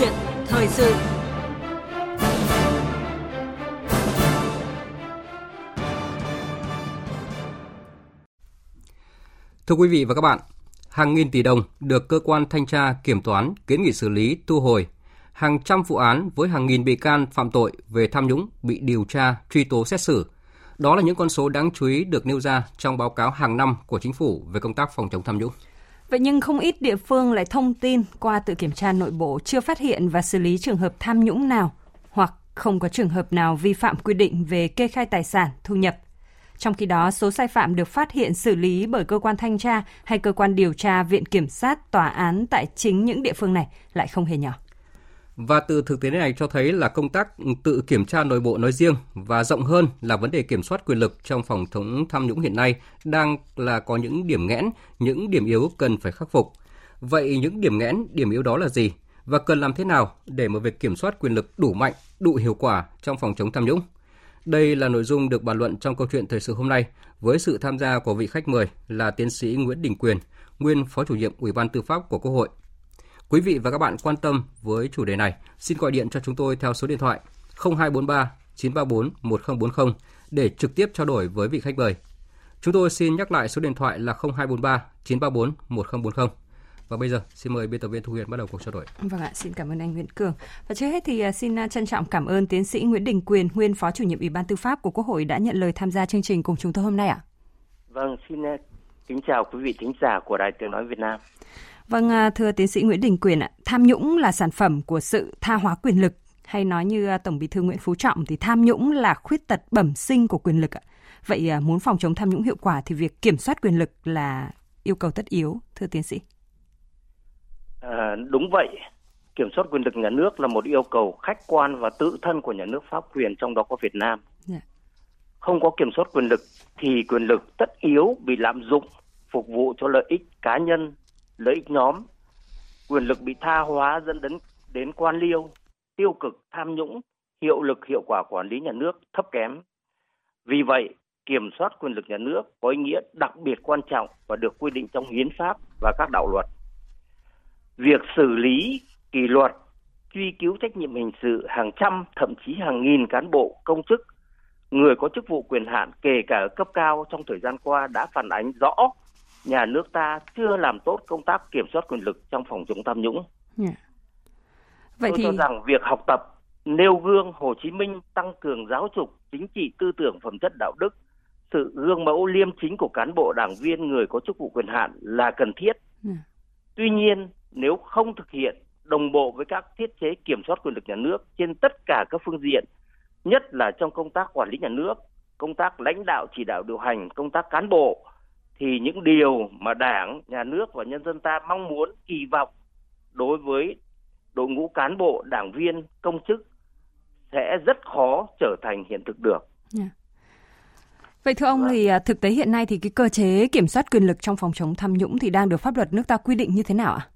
chuyện thời sự. Thưa quý vị và các bạn, hàng nghìn tỷ đồng được cơ quan thanh tra kiểm toán kiến nghị xử lý thu hồi. Hàng trăm vụ án với hàng nghìn bị can phạm tội về tham nhũng bị điều tra, truy tố xét xử. Đó là những con số đáng chú ý được nêu ra trong báo cáo hàng năm của chính phủ về công tác phòng chống tham nhũng. Vậy nhưng không ít địa phương lại thông tin qua tự kiểm tra nội bộ chưa phát hiện và xử lý trường hợp tham nhũng nào hoặc không có trường hợp nào vi phạm quy định về kê khai tài sản, thu nhập. Trong khi đó, số sai phạm được phát hiện xử lý bởi cơ quan thanh tra hay cơ quan điều tra, viện kiểm sát, tòa án tại chính những địa phương này lại không hề nhỏ. Và từ thực tế này cho thấy là công tác tự kiểm tra nội bộ nói riêng và rộng hơn là vấn đề kiểm soát quyền lực trong phòng chống tham nhũng hiện nay đang là có những điểm nghẽn, những điểm yếu cần phải khắc phục. Vậy những điểm nghẽn, điểm yếu đó là gì? Và cần làm thế nào để một việc kiểm soát quyền lực đủ mạnh, đủ hiệu quả trong phòng chống tham nhũng? Đây là nội dung được bàn luận trong câu chuyện thời sự hôm nay với sự tham gia của vị khách mời là tiến sĩ Nguyễn Đình Quyền, nguyên Phó chủ nhiệm Ủy ban Tư pháp của Quốc hội Quý vị và các bạn quan tâm với chủ đề này, xin gọi điện cho chúng tôi theo số điện thoại 0243 934 1040 để trực tiếp trao đổi với vị khách mời. Chúng tôi xin nhắc lại số điện thoại là 0243 934 1040. Và bây giờ xin mời biên tập viên Thu Huyền bắt đầu cuộc trao đổi. Vâng ạ, xin cảm ơn anh Nguyễn Cường. Và trước hết thì à, xin à, trân trọng cảm ơn tiến sĩ Nguyễn Đình Quyền, nguyên phó chủ nhiệm Ủy ban Tư pháp của Quốc hội đã nhận lời tham gia chương trình cùng chúng tôi hôm nay ạ. Vâng, xin à, kính chào quý vị thính giả của Đài Tiếng nói Việt Nam. Vâng, à, thưa tiến sĩ Nguyễn Đình Quyền ạ, tham nhũng là sản phẩm của sự tha hóa quyền lực hay nói như à, Tổng Bí thư Nguyễn Phú Trọng thì tham nhũng là khuyết tật bẩm sinh của quyền lực ạ. Vậy à, muốn phòng chống tham nhũng hiệu quả thì việc kiểm soát quyền lực là yêu cầu tất yếu, thưa tiến sĩ. À, đúng vậy, kiểm soát quyền lực nhà nước là một yêu cầu khách quan và tự thân của nhà nước pháp quyền trong đó có Việt Nam. Yeah. Dạ. Không có kiểm soát quyền lực thì quyền lực tất yếu bị lạm dụng phục vụ cho lợi ích cá nhân lợi ích nhóm, quyền lực bị tha hóa dẫn đến đến quan liêu, tiêu cực, tham nhũng, hiệu lực, hiệu quả quản lý nhà nước thấp kém. Vì vậy, kiểm soát quyền lực nhà nước có ý nghĩa đặc biệt quan trọng và được quy định trong hiến pháp và các đạo luật. Việc xử lý kỷ luật, truy cứu trách nhiệm hình sự hàng trăm, thậm chí hàng nghìn cán bộ, công chức, người có chức vụ quyền hạn kể cả ở cấp cao trong thời gian qua đã phản ánh rõ nhà nước ta chưa làm tốt công tác kiểm soát quyền lực trong phòng chống tham nhũng. Yeah. Dạ. Vậy Tôi thì... cho rằng việc học tập, nêu gương Hồ Chí Minh tăng cường giáo dục chính trị tư tưởng phẩm chất đạo đức, sự gương mẫu liêm chính của cán bộ đảng viên người có chức vụ quyền hạn là cần thiết. Yeah. Dạ. Tuy nhiên, nếu không thực hiện đồng bộ với các thiết chế kiểm soát quyền lực nhà nước trên tất cả các phương diện, nhất là trong công tác quản lý nhà nước, công tác lãnh đạo chỉ đạo điều hành, công tác cán bộ, thì những điều mà đảng nhà nước và nhân dân ta mong muốn kỳ vọng đối với đội ngũ cán bộ đảng viên công chức sẽ rất khó trở thành hiện thực được yeah. Dạ. Vậy thưa ông vâng. thì à, thực tế hiện nay thì cái cơ chế kiểm soát quyền lực trong phòng chống tham nhũng thì đang được pháp luật nước ta quy định như thế nào ạ?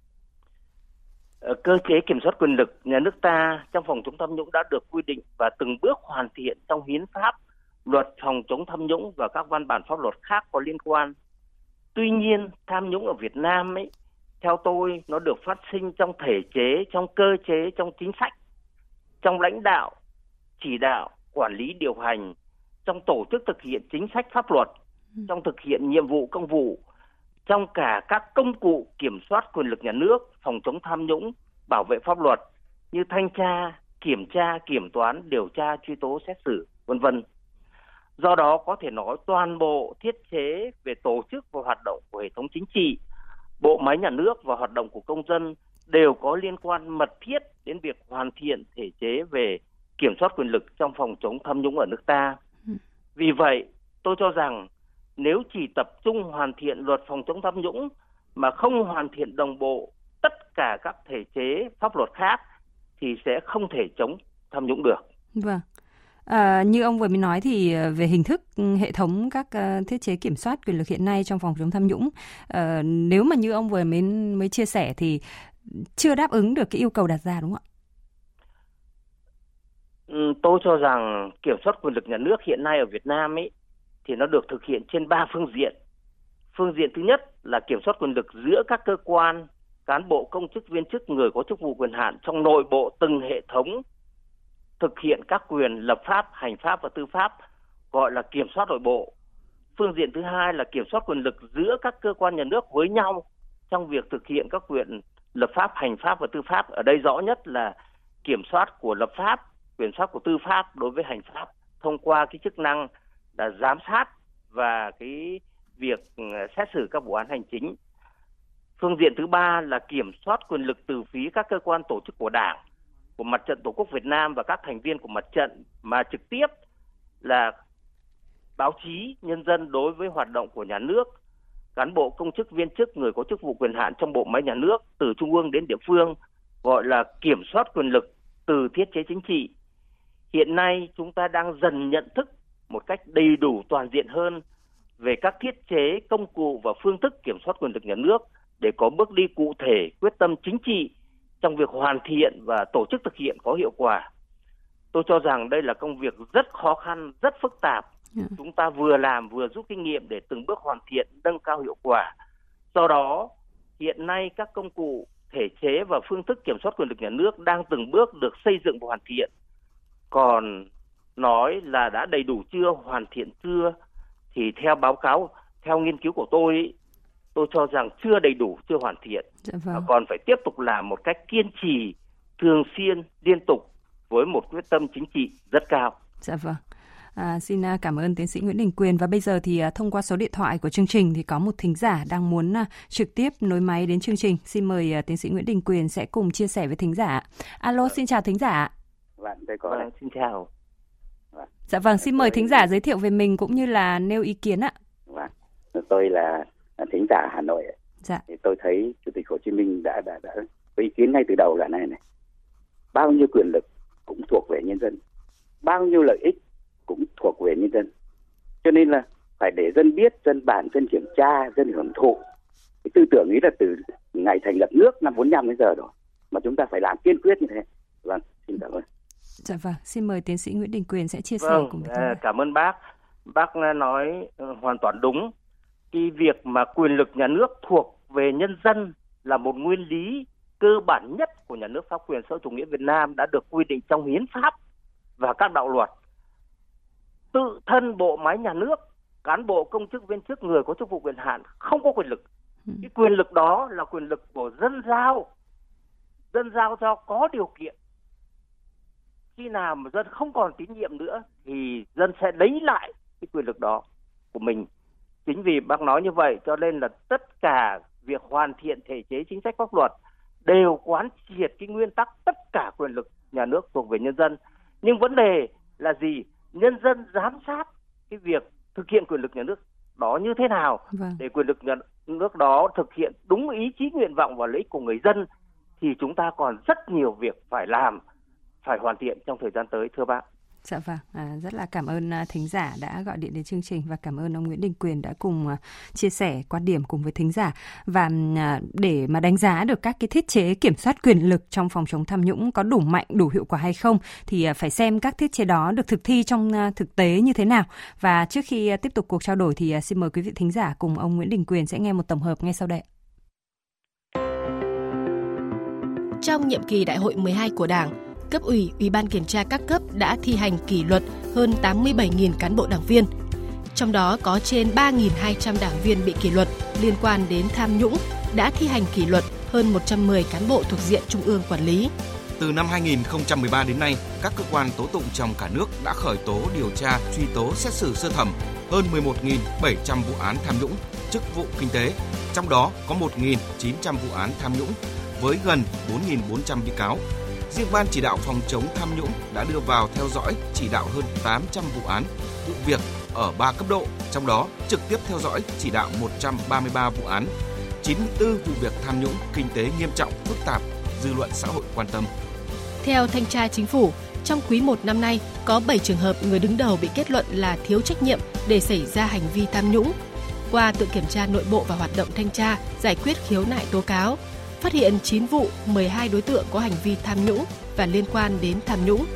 À? Cơ chế kiểm soát quyền lực nhà nước ta trong phòng chống tham nhũng đã được quy định và từng bước hoàn thiện trong hiến pháp, luật phòng chống tham nhũng và các văn bản pháp luật khác có liên quan tuy nhiên tham nhũng ở Việt Nam ấy theo tôi nó được phát sinh trong thể chế trong cơ chế trong chính sách trong lãnh đạo chỉ đạo quản lý điều hành trong tổ chức thực hiện chính sách pháp luật ừ. trong thực hiện nhiệm vụ công vụ trong cả các công cụ kiểm soát quyền lực nhà nước phòng chống tham nhũng bảo vệ pháp luật như thanh tra kiểm tra kiểm toán điều tra truy tố xét xử vân vân Do đó có thể nói toàn bộ thiết chế về tổ chức và hoạt động của hệ thống chính trị, bộ máy nhà nước và hoạt động của công dân đều có liên quan mật thiết đến việc hoàn thiện thể chế về kiểm soát quyền lực trong phòng chống tham nhũng ở nước ta. Vì vậy, tôi cho rằng nếu chỉ tập trung hoàn thiện luật phòng chống tham nhũng mà không hoàn thiện đồng bộ tất cả các thể chế pháp luật khác thì sẽ không thể chống tham nhũng được. Vâng. À, như ông vừa mới nói thì ờ, về hình thức ừ, hệ thống các uh, thiết chế kiểm soát quyền lực hiện nay trong phòng chống tham nhũng, uh, nếu mà như ông vừa mới mới chia sẻ thì chưa đáp ứng được cái yêu cầu đặt ra đúng không ạ? Ừ, tôi cho rằng kiểm soát quyền lực nhà nước hiện nay ở Việt Nam ấy thì nó được thực hiện trên ba phương diện. Phương diện thứ nhất là kiểm soát quyền lực giữa các cơ quan, cán bộ công chức viên chức người có chức vụ quyền hạn trong nội bộ từng hệ thống thực hiện các quyền lập pháp, hành pháp và tư pháp gọi là kiểm soát nội bộ. Phương diện thứ hai là kiểm soát quyền lực giữa các cơ quan nhà nước với nhau trong việc thực hiện các quyền lập pháp, hành pháp và tư pháp. Ở đây rõ nhất là kiểm soát của lập pháp, kiểm soát của tư pháp đối với hành pháp thông qua cái chức năng là giám sát và cái việc ừ, xét xử các vụ án hành chính. Phương diện thứ ba là kiểm soát quyền lực từ phía các cơ quan tổ chức của Đảng, của Mặt trận Tổ quốc Việt Nam và các thành viên của mặt trận mà trực tiếp là báo chí, nhân dân đối với hoạt động của nhà nước, cán bộ công chức viên chức người có chức vụ quyền hạn trong bộ máy nhà nước từ trung ương đến địa phương gọi là kiểm soát quyền lực từ thiết chế chính trị. Hiện nay chúng ta đang dần nhận thức một cách đầy đủ toàn diện hơn về các thiết chế, công cụ và phương thức kiểm soát quyền lực nhà nước để có bước đi cụ thể, quyết tâm chính trị trong việc hoàn thiện và tổ chức thực hiện có hiệu quả. Tôi cho rằng đây là công việc rất khó khăn, rất phức tạp. Dạ. Chúng ta vừa làm vừa rút kinh nghiệm để từng bước hoàn thiện, nâng cao hiệu quả. Do đó, hiện nay các công cụ, thể chế và phương thức kiểm soát quyền lực nhà nước đang từng bước được xây dựng và hoàn thiện. Còn nói là đã đầy đủ chưa, hoàn thiện chưa, thì theo báo cáo, theo nghiên cứu của tôi, tôi cho rằng chưa đầy đủ, chưa hoàn thiện. Dạ vâng. Còn phải tiếp tục làm một cách kiên trì, thường xuyên, liên tục với một quyết tâm chính trị rất cao. Dạ vâng. À, xin à, cảm ơn tiến sĩ Nguyễn Đình Quyền và bây giờ thì à, thông qua số điện thoại của chương trình thì có một thính giả đang muốn à, trực tiếp nối máy đến chương trình. Xin mời tiến sĩ Nguyễn Đình Quyền sẽ cùng chia sẻ với thính giả. Alo, xin chào thính giả. Vâng, đây có vâng, xin chào. Vâng. Dạ vâng, xin mời thính giả giới thiệu về mình cũng như là nêu ý kiến ạ. Vâng, tôi là thính giả Hà Nội. Dạ. Thì tôi thấy Chủ tịch Hồ Chí Minh đã đã đã có ý kiến ngay từ đầu là này này. Bao nhiêu quyền lực cũng thuộc về nhân dân, bao nhiêu lợi ích cũng thuộc về nhân dân. Cho nên là phải để dân biết, dân bản, dân kiểm tra, dân hưởng thụ. Cái tư tưởng ấy là từ ngày thành lập nước năm 45 đến giờ rồi. Mà chúng ta phải làm kiên quyết như thế. Vâng, xin cảm ơn. Dạ vâng, xin mời tiến sĩ Nguyễn Đình Quyền sẽ chia sẻ vâng, cùng với à, Cảm ơn bác. Bác nói ờ, hoàn toàn đúng. Cái việc mà quyền lực nhà nước thuộc về nhân dân là một nguyên lý cơ bản nhất của nhà nước pháp quyền xã hội chủ nghĩa Việt Nam đã được quy định trong hiến pháp và các đạo luật. Tự thân bộ máy nhà nước, cán bộ công chức viên chức người có chức vụ quyền hạn không có quyền lực. Ừ. Cái quyền lực đó là quyền lực của dân giao. Dân giao cho có điều kiện khi nào mà dân không còn tín nhiệm nữa thì dân sẽ lấy lại cái quyền lực đó của mình chính vì bác nói như vậy cho nên là tất cả việc hoàn thiện thể chế chính sách pháp luật đều quán triệt cái nguyên tắc tất cả quyền lực nhà nước thuộc về nhân dân nhưng vấn đề là gì nhân dân giám sát cái việc thực hiện quyền lực nhà nước đó như thế nào vâng. để quyền lực nhà nước đó thực hiện đúng ý chí nguyện vọng và lợi ích của người dân thì chúng ta còn rất nhiều việc phải làm phải hoàn thiện trong thời gian tới thưa bác. Dạ vâng, à, rất là cảm ơn à, thính giả đã gọi điện đến chương trình và cảm ơn ông Nguyễn Đình Quyền đã cùng à, chia sẻ quan điểm cùng với thính giả và à, để mà đánh giá được các cái thiết chế kiểm soát quyền lực trong phòng chống tham nhũng có đủ mạnh, đủ hiệu quả hay không thì phải xem các thiết chế đó được thực thi trong thực tế như thế nào. Và trước khi tiếp tục cuộc trao đổi thì xin mời quý vị thính giả cùng ông Nguyễn Đình Quyền sẽ nghe một tổng hợp ngay sau đây. Trong nhiệm kỳ đại hội 12 của Đảng, cấp ủy, ủy ban kiểm tra các cấp đã thi hành kỷ luật hơn 87.000 cán bộ đảng viên. Trong đó có trên 3.200 đảng viên bị kỷ luật liên quan đến tham nhũng, đã thi hành kỷ luật hơn 110 cán bộ thuộc diện trung ương quản lý. Từ năm 2013 đến nay, các cơ quan tố tụng trong cả nước đã khởi tố, điều tra, truy tố, xét xử sơ thẩm hơn 11.700 vụ án tham nhũng, chức vụ kinh tế, trong đó có 1.900 vụ án tham nhũng với gần 4.400 bị cáo, Riêng Ban chỉ đạo phòng chống tham nhũng đã đưa vào theo dõi chỉ đạo hơn 800 vụ án, vụ việc ở 3 cấp độ, trong đó trực tiếp theo dõi chỉ đạo 133 vụ án, 94 vụ việc tham nhũng kinh tế nghiêm trọng, phức tạp, dư luận xã hội quan tâm. Theo thanh tra chính phủ, trong quý 1 năm nay có 7 trường hợp người đứng đầu bị kết luận là thiếu trách nhiệm để xảy ra hành vi tham nhũng. Qua tự kiểm tra nội bộ và hoạt động thanh tra, giải quyết khiếu nại tố cáo, phát hiện 9 vụ, 12 đối tượng có hành vi tham nhũng và liên quan đến tham nhũng.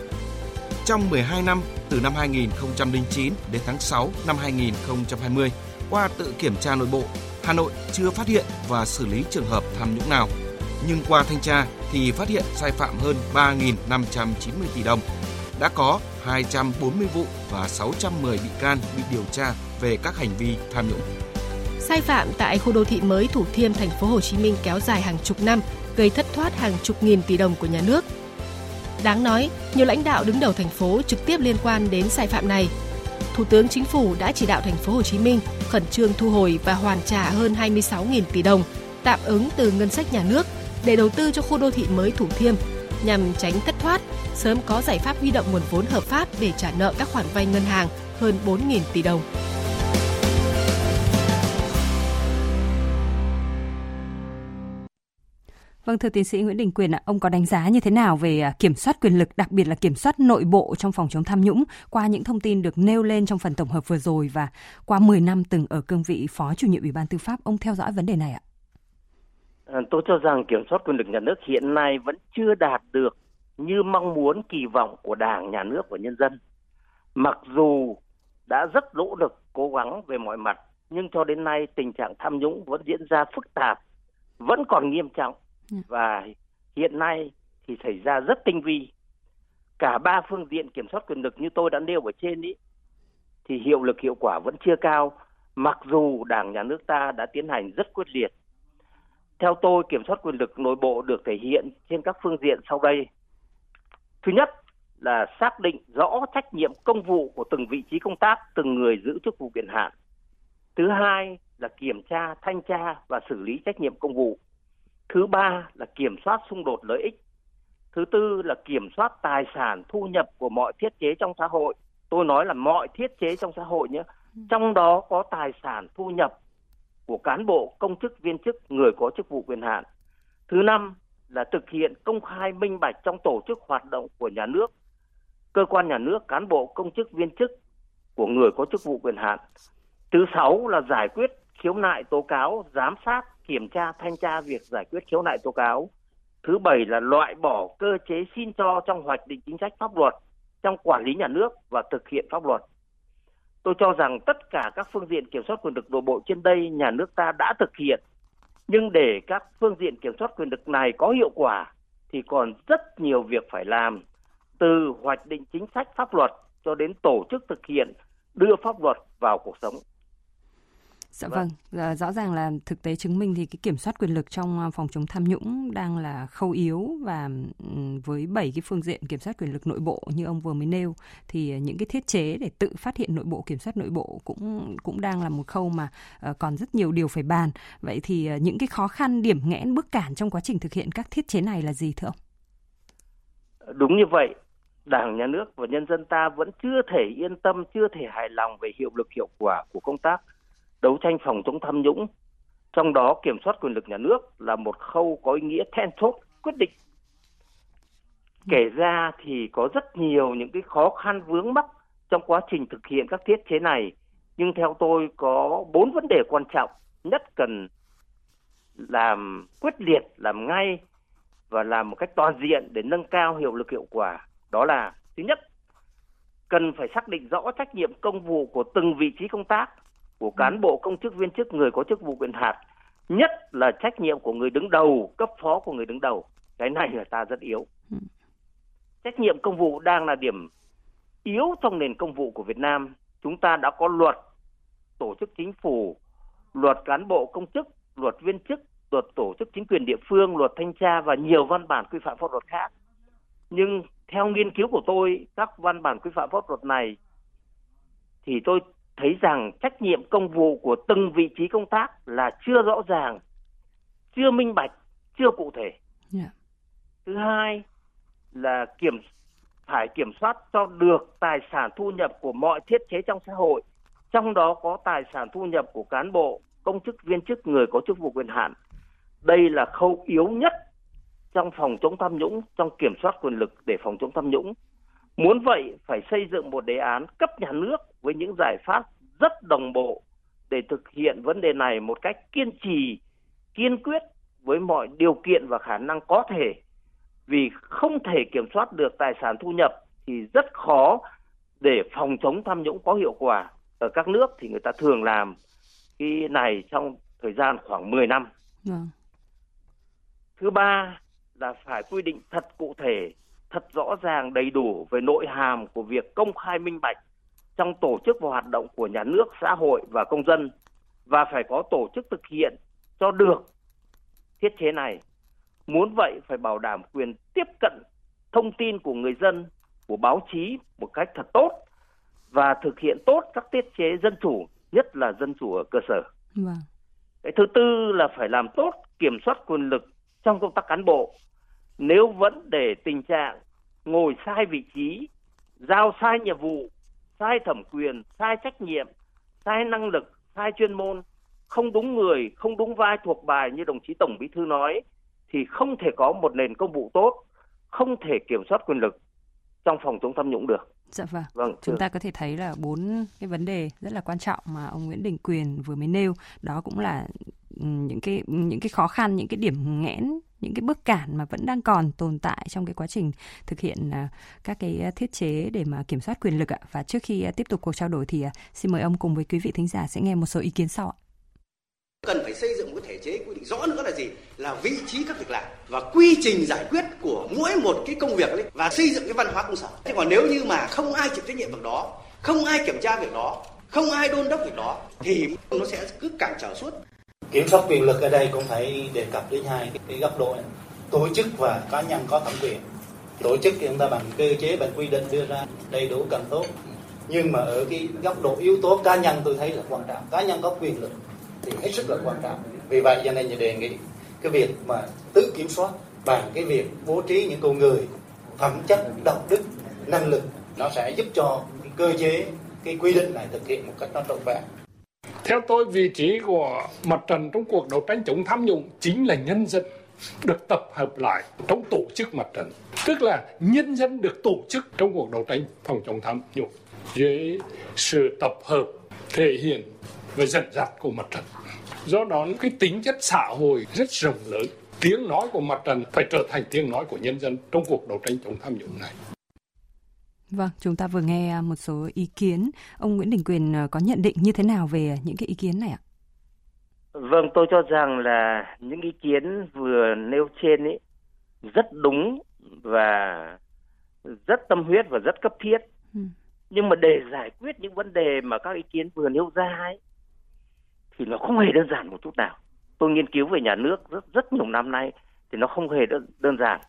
Trong 12 năm, từ năm 2009 đến tháng 6 năm 2020, qua tự kiểm tra nội bộ, Hà Nội chưa phát hiện và xử lý trường hợp tham nhũng nào. nhưng qua thanh tra thì phát hiện sai phạm hơn 3.590 tỷ đồng. Đã có 240 vụ và 610 bị can bị điều tra về các hành vi tham nhũng. Sai phạm tại khu đô thị mới Thủ Thiêm, thành phố Hồ Chí Minh kéo dài hàng chục năm, gây thất thoát hàng chục nghìn tỷ đồng của nhà nước. Đáng nói, nhiều lãnh đạo đứng đầu thành phố trực tiếp liên quan đến sai phạm này. Thủ tướng Chính phủ đã chỉ đạo thành phố Hồ Chí Minh khẩn trương thu hồi và hoàn trả hơn 26.000 tỷ đồng tạm ứng từ ngân sách nhà nước để đầu tư cho khu đô thị mới Thủ Thiêm nhằm tránh thất thoát, sớm có giải pháp huy động nguồn vốn hợp pháp để trả nợ các khoản vay ngân hàng hơn 4.000 tỷ đồng. Vâng, thưa tiến sĩ Nguyễn Đình Quyền ạ, ông có đánh giá như thế nào về à, kiểm soát quyền lực, đặc biệt là kiểm soát nội bộ trong phòng chống tham nhũng qua những thông tin được nêu lên trong phần tổng hợp vừa rồi và qua 10 năm từng ở cương vị Phó chủ nhiệm Ủy ban Tư pháp, ông theo dõi vấn đề này ạ? À, tôi cho rằng kiểm soát quyền lực nhà nước hiện nay vẫn chưa đạt được như mong muốn kỳ vọng của Đảng, Nhà nước và nhân dân. Mặc dù đã rất nỗ lực cố gắng về mọi mặt, nhưng cho đến nay tình trạng tham nhũng vẫn diễn ra phức tạp, vẫn còn nghiêm trọng. Dạ. và hiện nay thì xảy ra rất tinh vi. Cả ba phương diện kiểm soát quyền lực như tôi đã nêu ở trên ý, thì hiệu lực hiệu quả vẫn chưa cao, mặc dù Đảng, Nhà nước ta đã tiến hành rất quyết liệt theo tôi, kiểm soát quyền lực nội bộ được thể hiện trên các phương diện sau đây. Thứ nhất là xác định rõ trách nhiệm công vụ của từng vị trí công tác, từng người giữ chức vụ quyền hạn. Thứ hai là kiểm tra, thanh tra và xử lý trách nhiệm công vụ. Thứ ba là kiểm soát xung đột lợi ích. Thứ tư là kiểm soát tài sản thu nhập của mọi thiết chế trong xã hội. Tôi nói là mọi thiết chế trong xã hội nhé. Trong đó có tài sản thu nhập của cán bộ, công chức, viên chức, người có chức vụ quyền hạn. Thứ năm là thực hiện công khai minh bạch trong tổ chức hoạt động của nhà nước, cơ quan nhà nước, cán bộ, công chức, viên chức của người có chức vụ quyền hạn. Thứ sáu là giải quyết khiếu nại tố cáo, giám sát, kiểm tra, thanh tra việc giải quyết khiếu nại tố cáo. Thứ bảy là loại bỏ cơ chế xin cho trong hoạch định chính sách pháp luật, trong quản lý nhà nước và thực hiện pháp luật. Tôi cho rằng tất cả các phương diện kiểm soát quyền lực nội bộ trên đây nhà nước ta đã thực hiện. Nhưng để các phương diện kiểm soát quyền lực này có hiệu quả thì còn rất nhiều việc phải làm. Từ hoạch định chính sách pháp luật cho đến tổ chức thực hiện, đưa pháp luật vào cuộc sống. Dạ vâng, vâng. rõ ràng là thực tế chứng minh thì cái kiểm soát quyền lực trong à, phòng chống tham nhũng đang là khâu yếu và với bảy cái phương diện kiểm soát quyền lực nội bộ như ông vừa mới nêu thì những cái thiết chế để tự phát hiện nội bộ kiểm soát nội bộ cũng cũng đang là một khâu mà uh, còn rất nhiều điều phải bàn. Vậy thì uh, những cái khó khăn điểm nghẽn bước cản trong quá trình thực hiện các thiết chế này là gì thưa ông? Đúng như vậy, Đảng, Nhà nước và nhân dân ta vẫn chưa thể yên tâm, chưa thể hài lòng về hiệu lực hiệu quả của công tác đấu tranh phòng chống tham nhũng, trong đó kiểm soát quyền lực nhà nước là một khâu có ý nghĩa then chốt quyết định. Kể ra thì có rất nhiều những cái khó khăn vướng mắc trong quá trình thực hiện các thiết chế này, nhưng theo tôi có bốn vấn đề quan trọng nhất cần làm quyết liệt, làm ngay và làm một cách toàn diện để nâng cao hiệu lực hiệu quả. Đó là thứ nhất, cần phải xác định rõ trách nhiệm công vụ của từng vị trí công tác của cán bộ công chức viên chức người có chức vụ quyền hạn nhất là trách nhiệm của người đứng đầu cấp phó của người đứng đầu. Cái này là ta rất yếu. Ừ. trách nhiệm công vụ đang là điểm yếu trong nền công vụ của Việt Nam. Chúng ta đã có luật tổ chức chính phủ luật cán bộ công chức luật viên chức luật tổ chức chính quyền địa phương luật thanh tra và nhiều văn bản quy phạm pháp luật khác. Nhưng theo nghiên cứu của tôi các văn bản quy phạm pháp luật này thì tôi thấy rằng trách nhiệm công vụ của từng vị trí công tác là chưa rõ ràng, chưa minh bạch, chưa cụ thể. Yeah. Dạ. Thứ hai là kiểm phải kiểm soát cho được tài sản thu nhập của mọi thiết chế trong xã hội, trong đó có tài sản thu nhập của cán bộ, công chức viên chức người có chức vụ quyền hạn. Đây là khâu yếu nhất trong phòng chống tham nhũng, trong kiểm soát quyền lực để phòng chống tham nhũng. Muốn vậy phải xây dựng một đề án cấp nhà nước với những giải pháp rất đồng bộ để thực hiện vấn đề này một cách kiên trì, kiên quyết với mọi điều kiện và khả năng có thể. Vì không thể kiểm soát được tài sản thu nhập thì rất khó để phòng chống tham nhũng có hiệu quả. Ở các nước thì người ta thường làm cái này trong thời gian khoảng 10 năm. Vâng. thứ ba là phải quy định thật cụ thể thật rõ ràng đầy đủ về nội hàm của việc công khai minh bạch trong tổ chức và hoạt động của nhà nước xã hội và công dân và phải có tổ chức thực hiện cho được thiết chế này muốn vậy phải bảo đảm quyền tiếp cận thông tin của người dân của báo chí một cách thật tốt và thực hiện tốt các tiết chế dân chủ nhất là dân chủ ở cơ sở. Vâng. Cái thứ tư là phải làm tốt kiểm soát quyền lực trong công tác cán bộ. Nếu vẫn để tình trạng ngồi sai vị trí, giao sai nhiệm vụ, sai thẩm quyền, sai trách nhiệm, sai năng lực, sai chuyên môn, không đúng người, không đúng vai thuộc bài như đồng chí Tổng Bí thư nói, thì không thể có một nền công vụ tốt, không thể kiểm soát quyền lực trong phòng chống tham nhũng được. Dạ vâng. vâng Chúng ta có thể thấy là bốn cái vấn đề rất là quan trọng mà ông Nguyễn Đình Quyền vừa mới nêu, đó cũng là ừ, những cái những cái khó khăn, những cái điểm nghẽn, những cái bước cản mà vẫn đang còn tồn tại trong cái quá trình thực hiện à, các cái à, thiết chế để mà kiểm soát quyền lực ạ. Và trước khi à, tiếp tục cuộc trao đổi thì xin mời ông cùng với quý vị thính giả sẽ nghe một số ý kiến sau ạ. Cần phải xây dựng một thể chế quy định rõ nữa là gì? Là vị trí các việc làm và quy trình giải quyết của mỗi một cái công việc ấy và xây dựng cái văn hóa công sở. Thế còn nếu như mà không ai chịu trách nhiệm việc đó, không ai kiểm tra việc đó, không ai đôn đốc việc đó thì nó sẽ cứ cản trở suốt kiểm soát quyền lực ở đây cũng phải đề cập đến hai cái góc độ này. tổ chức và cá nhân có thẩm quyền. Tổ chức thì chúng ta bằng cơ chế, bằng quy định đưa ra đầy đủ cần tốt. Nhưng mà ở cái góc độ yếu tố cá nhân tôi thấy là quan trọng. Cá nhân có quyền lực thì hết sức là quan trọng. Vì vậy cho nên nhà đề nghị cái việc mà tự kiểm soát bằng cái việc bố trí những con người phẩm chất, đạo đức, năng lực, nó sẽ giúp cho cái cơ chế, cái quy định này thực hiện một cách nó trọn vẹn theo tôi, vị trí của mặt trận trong cuộc đấu tranh chống tham nhũng chính là nhân dân được tập hợp lại trong tổ chức mặt trận. Tức là nhân dân được tổ chức trong cuộc đấu tranh phòng chống tham nhũng dưới sự tập hợp thể hiện và dẫn dắt của mặt trận. Do đó, cái tính chất xã hội rất rộng lớn. Tiếng nói của mặt trận phải trở thành tiếng nói của nhân dân trong cuộc đấu tranh chống tham nhũng này. Vâng, chúng ta vừa nghe một số ý kiến. Ông Nguyễn Đình Quyền ờ, có nhận định như thế nào về những cái ý kiến này ạ? Vâng, tôi cho rằng là những ý kiến vừa nêu trên ấy rất đúng và rất tâm huyết và rất cấp thiết. Ừ. Nhưng mà để giải quyết những vấn đề mà các ý kiến vừa nêu ra ấy, thì nó không hề đơn giản một chút nào tôi nghiên cứu về nhà nước rất rất nhiều năm nay thì nó không hề đơn, đơn giản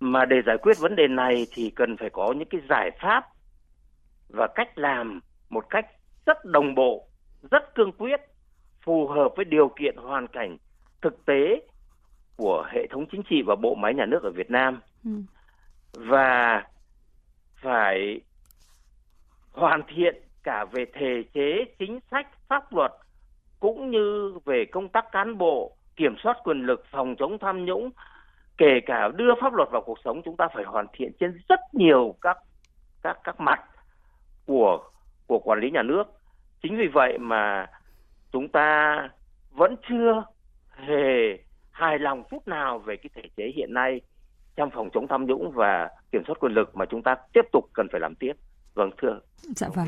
mà để giải quyết vấn đề này thì cần phải có những cái giải pháp và cách làm một cách rất đồng bộ rất cương quyết phù hợp với điều kiện hoàn cảnh thực tế của hệ thống chính trị và bộ máy nhà nước ở Việt Nam ừ. và phải hoàn thiện cả về thể chế chính sách pháp luật cũng như về công tác cán bộ, kiểm soát quyền lực, phòng chống tham nhũng, kể cả đưa pháp luật vào cuộc sống chúng ta phải hoàn thiện trên rất nhiều các các các mặt của của quản lý nhà nước. Chính vì vậy mà chúng ta vẫn chưa hề hài lòng chút nào về cái thể chế hiện nay trong phòng chống tham nhũng và kiểm soát quyền lực mà chúng ta tiếp tục cần phải làm tiếp. Vâng thưa. Dạ vâng.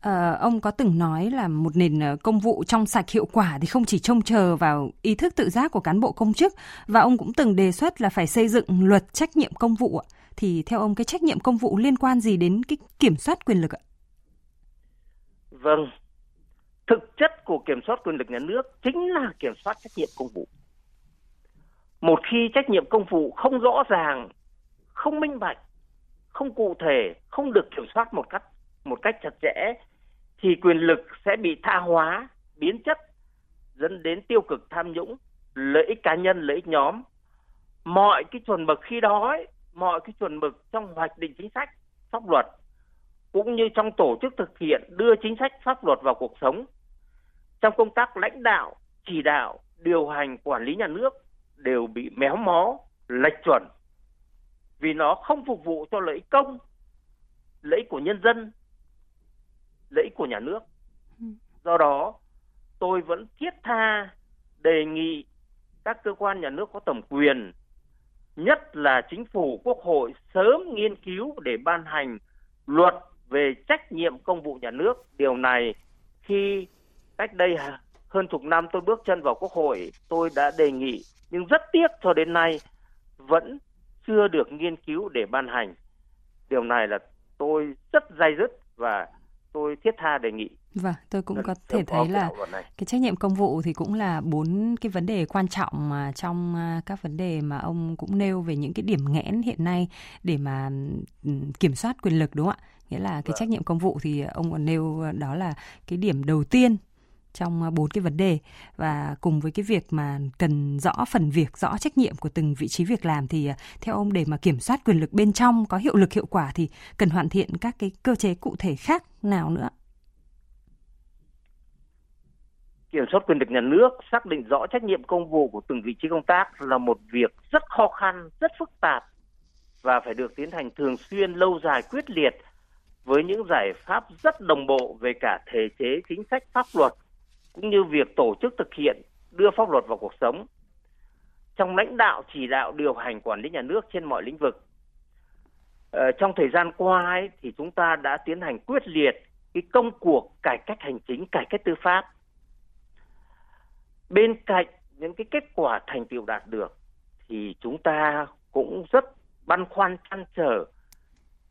Ờ, ông có từng nói là một nền ờ, công vụ trong sạch hiệu quả thì không chỉ trông chờ vào ý thức tự giác của cán bộ công chức và ông cũng từng đề xuất là phải xây dựng luật trách nhiệm công vụ ạ. Thì theo ông cái trách nhiệm công vụ liên quan gì đến cái kiểm soát quyền lực ạ? Vâng, thực chất của kiểm soát quyền lực nhà nước chính là kiểm soát trách nhiệm công vụ. Một khi trách nhiệm công vụ không rõ ràng, không minh bạch, không cụ thể, không được kiểm soát một cách một cách chặt chẽ thì quyền lực sẽ bị tha hóa, biến chất dẫn đến tiêu cực tham nhũng, lợi ích cá nhân, lợi ích nhóm. Mọi cái chuẩn mực khi đó ấy, mọi cái chuẩn mực trong hoạch định chính sách, pháp luật cũng như trong tổ chức thực hiện đưa chính sách pháp luật vào cuộc sống. Trong công tác lãnh đạo, chỉ đạo, điều hành quản lý nhà nước đều bị méo mó, lệch chuẩn vì nó không phục vụ cho lợi ích công, lợi ích của nhân dân lợi ích của nhà nước. Ừ. Do đó, tôi vẫn thiết tha đề nghị các cơ quan nhà nước có thẩm quyền, nhất là chính phủ, quốc hội sớm nghiên cứu để ban hành luật về trách nhiệm công vụ nhà nước. Điều này khi cách đây hơn chục năm tôi bước chân vào quốc hội tôi đã đề nghị nhưng rất tiếc cho đến nay vẫn chưa được nghiên cứu để ban hành điều này là tôi rất dây dứt và tôi thiết tha đề nghị Vâng, tôi cũng có thể thấy là cái trách nhiệm công vụ thì cũng là bốn cái vấn đề quan trọng mà trong à, các vấn đề mà ông cũng nêu về những cái điểm nghẽn hiện nay để mà kiểm soát quyền lực đúng không ạ? Nghĩa là cái vâng. trách nhiệm công vụ thì ông còn nêu đó là cái điểm đầu tiên trong à, bốn cái vấn đề và cùng với cái việc mà cần rõ phần việc, rõ trách nhiệm của từng vị trí việc làm thì à, theo ông để mà kiểm soát quyền lực bên trong có hiệu lực hiệu quả thì cần hoàn thiện các cái cơ chế cụ thể khác nào nữa? Kiểm soát quyền lực nhà nước, xác định rõ trách nhiệm công vụ của từng vị trí công tác là một việc rất khó khăn, rất phức tạp và phải được tiến hành thường xuyên, lâu dài, quyết liệt với những giải pháp rất đồng bộ về cả thể chế, chính sách, pháp luật cũng như việc tổ chức thực hiện đưa pháp luật vào cuộc sống trong lãnh đạo chỉ đạo điều hành quản lý nhà nước trên mọi lĩnh vực. Ờ, trong thời gian qua ấy, thì chúng ta đã tiến hành quyết liệt cái công cuộc cải cách hành chính, cải cách tư pháp. Bên cạnh những cái kết quả thành tựu đạt được thì chúng ta cũng rất băn khoăn chăn trở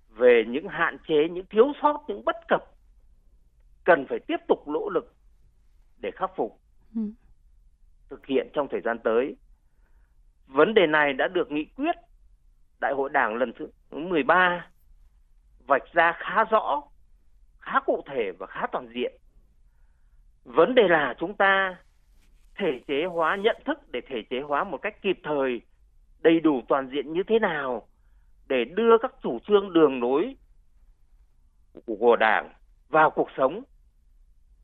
về những hạn chế, những thiếu sót, những bất cập cần phải tiếp tục nỗ lực để khắc phục ừ. thực hiện trong thời gian tới. Vấn đề này đã được nghị quyết Đại hội Đảng lần thứ 13 vạch ra khá rõ, khá cụ thể và khá toàn diện. Vấn đề là chúng ta thể chế hóa nhận thức để thể chế hóa một cách kịp thời, đầy đủ toàn diện như thế nào để đưa các chủ trương đường lối của Đảng vào cuộc sống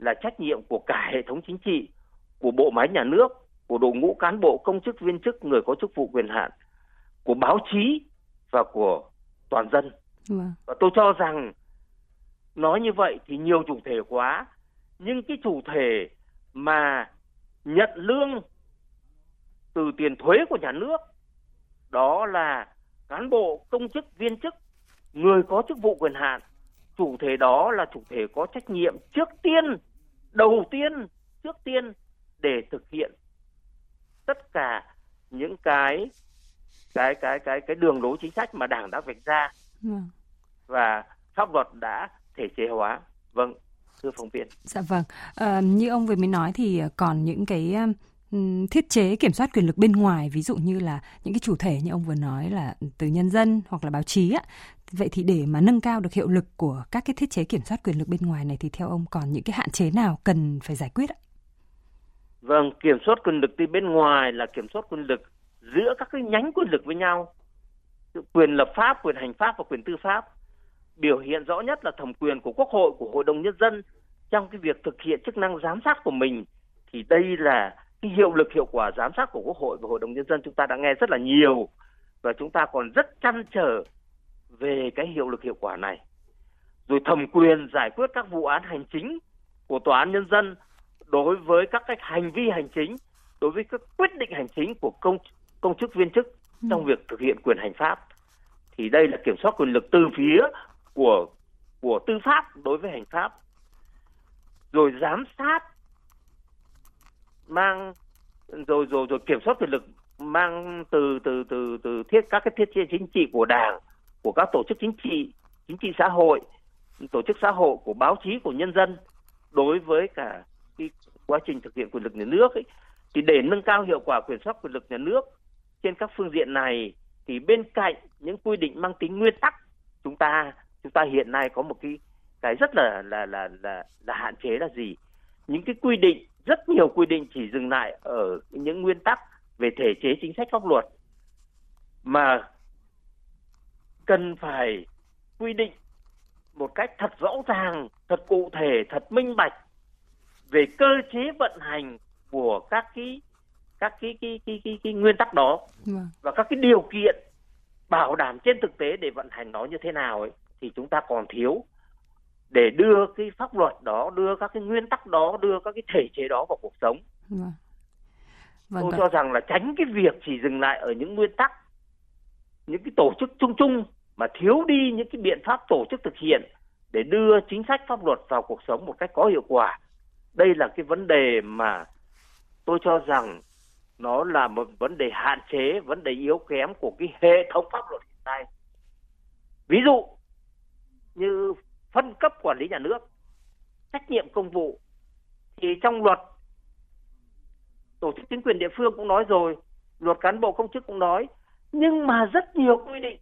là trách nhiệm của cả hệ thống chính trị, của bộ máy nhà nước, của đội ngũ cán bộ công chức viên chức người có chức vụ quyền hạn, của báo chí và của toàn dân. Vâng. Và tôi cho rằng nói như vậy thì nhiều chủ thể quá, nhưng cái chủ thể mà nhận lương từ tiền thuế của nhà nước đó là cán bộ công chức viên chức người có chức vụ quyền hạn chủ thể đó là chủ thể có trách nhiệm trước tiên đầu tiên trước tiên để thực hiện tất cả những cái cái cái cái cái đường lối chính sách mà đảng đã vạch ra vâng. và pháp luật đã thể chế hóa. Vâng thưa phóng viên. Dạ vâng. À, như ông vừa mới nói thì còn những cái thiết chế kiểm soát quyền lực bên ngoài ví dụ như là những cái chủ thể như ông vừa nói là từ nhân dân hoặc là báo chí á vậy thì để mà nâng cao được hiệu lực của các cái thiết chế kiểm soát quyền lực bên ngoài này thì theo ông còn những cái hạn chế nào cần phải giải quyết ạ? Vâng, kiểm soát quyền lực từ bên ngoài là kiểm soát quyền lực giữa các cái nhánh quyền lực với nhau. Quyền lập pháp, quyền hành pháp và quyền tư pháp. Biểu hiện rõ nhất là thẩm quyền của Quốc hội, của Hội đồng Nhân dân trong cái việc thực hiện chức năng giám sát của mình. Thì đây là cái hiệu lực hiệu quả giám sát của Quốc hội và Hội đồng Nhân dân chúng ta đã nghe rất là nhiều và chúng ta còn rất chăn trở về cái hiệu lực hiệu quả này. Rồi thẩm quyền giải quyết các vụ án hành chính của tòa án nhân dân đối với các cái hành vi hành chính, đối với các quyết định hành chính của công công chức viên chức ừ. trong việc thực hiện quyền hành pháp. Thì đây là kiểm soát quyền lực từ phía của của tư pháp đối với hành pháp. Rồi giám sát mang rồi rồi rồi kiểm soát quyền lực mang từ từ từ từ thiết các cái thiết chế chính trị của đảng của các tổ chức chính trị chính trị xã hội tổ chức xã hội của báo chí của nhân dân đối với cả cái quá trình thực hiện quyền lực nhà nước ấy, thì để nâng cao hiệu quả quyền soát quyền lực nhà nước trên các phương diện này thì bên cạnh những quy định mang tính nguyên tắc chúng ta chúng ta hiện nay có một cái cái rất là là là là là hạn chế là gì? Những cái quy định rất nhiều quy định chỉ dừng lại ở những nguyên tắc về thể chế chính sách pháp luật mà cần phải quy định một cách thật rõ ràng, thật cụ thể, thật minh bạch về cơ chế vận hành của các cái các cái cái cái cái, cái nguyên tắc đó vâng. và các cái điều kiện bảo đảm trên thực tế để vận hành nó như thế nào ấy thì chúng ta còn thiếu để đưa cái pháp luật đó, đưa các cái nguyên tắc đó, đưa các cái thể chế đó vào cuộc sống. Vâng. Vâng Tôi cho rằng là tránh cái việc chỉ dừng lại ở những nguyên tắc, những cái tổ chức chung chung mà thiếu đi những cái biện pháp tổ chức thực hiện để đưa chính sách pháp luật vào cuộc sống một cách có hiệu quả. Đây là cái vấn đề mà tôi cho rằng nó là một vấn đề hạn chế, vấn đề yếu kém của cái hệ thống pháp luật hiện nay. Ví dụ như phân cấp quản lý nhà nước, trách nhiệm công vụ, thì trong luật tổ chức chính quyền địa phương cũng nói rồi, luật cán bộ công chức cũng nói nhưng mà rất nhiều quy định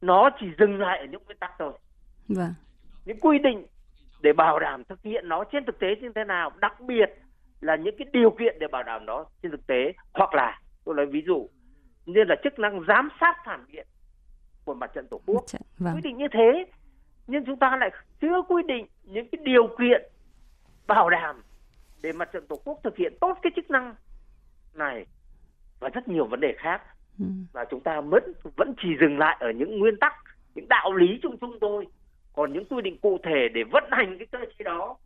nó chỉ dừng lại ở những nguyên tắc thôi vâng. những quy định để bảo đảm thực hiện nó trên thực tế như thế nào đặc biệt là những cái điều kiện để bảo đảm nó trên thực tế hoặc là tôi lấy ví dụ như là chức năng giám sát phản biện của mặt trận tổ quốc vâng. quy định như thế nhưng chúng ta lại chưa quy định những cái điều kiện bảo đảm để mặt trận tổ quốc thực hiện tốt cái chức năng này và rất nhiều vấn đề khác. Ừ. và chúng ta vẫn vẫn chỉ dừng lại ở những nguyên tắc, những đạo lý chung chung thôi. Còn những quy định cụ thể để vận hành cái cơ chế đó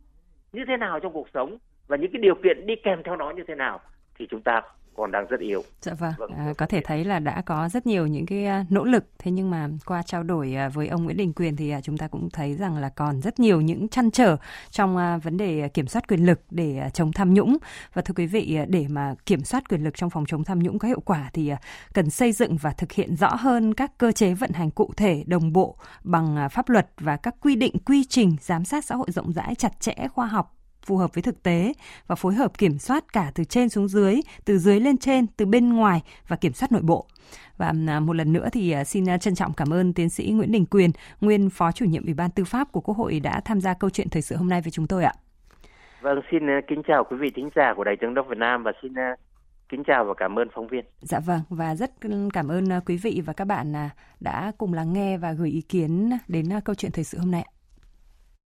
như thế nào trong cuộc sống và những cái điều kiện đi kèm theo nó như thế nào thì chúng ta còn đang rất yếu. Dạ vâng, vâng à, có thể thấy là đã có rất nhiều những cái à, nỗ lực. Thế nhưng mà qua trao đổi à, với ông Nguyễn Đình Quyền thì à, chúng ta cũng thấy rằng là còn rất nhiều những chăn trở trong vấn đề kiểm soát quyền lực để chống tham nhũng. Và thưa quý vị để mà kiểm soát quyền lực trong phòng chống tham nhũng có hiệu quả thì cần xây dựng và thực hiện rõ hơn các cơ chế vận hành cụ thể đồng bộ bằng pháp luật và các quy định quy trình giám sát xã hội rộng rãi chặt chẽ khoa học phù hợp với thực tế và phối hợp kiểm soát cả từ trên xuống dưới, từ dưới lên trên, từ bên ngoài và kiểm soát nội bộ. Và à, một lần nữa thì à, xin à, trân trọng cảm ơn tiến sĩ Nguyễn Đình Quyền, nguyên phó chủ nhiệm Ủy ban Tư pháp của Quốc hội đã tham gia câu chuyện thời sự hôm nay với chúng tôi ạ. Vâng, xin kính chào quý vị thính giả của Đài Tiếng Đông Việt Nam và xin kính chào và cảm ơn phóng viên. Dạ vâng và rất cảm ơn quý vị và các bạn đã cùng lắng nghe và gửi ý kiến đến câu chuyện thời sự hôm nay.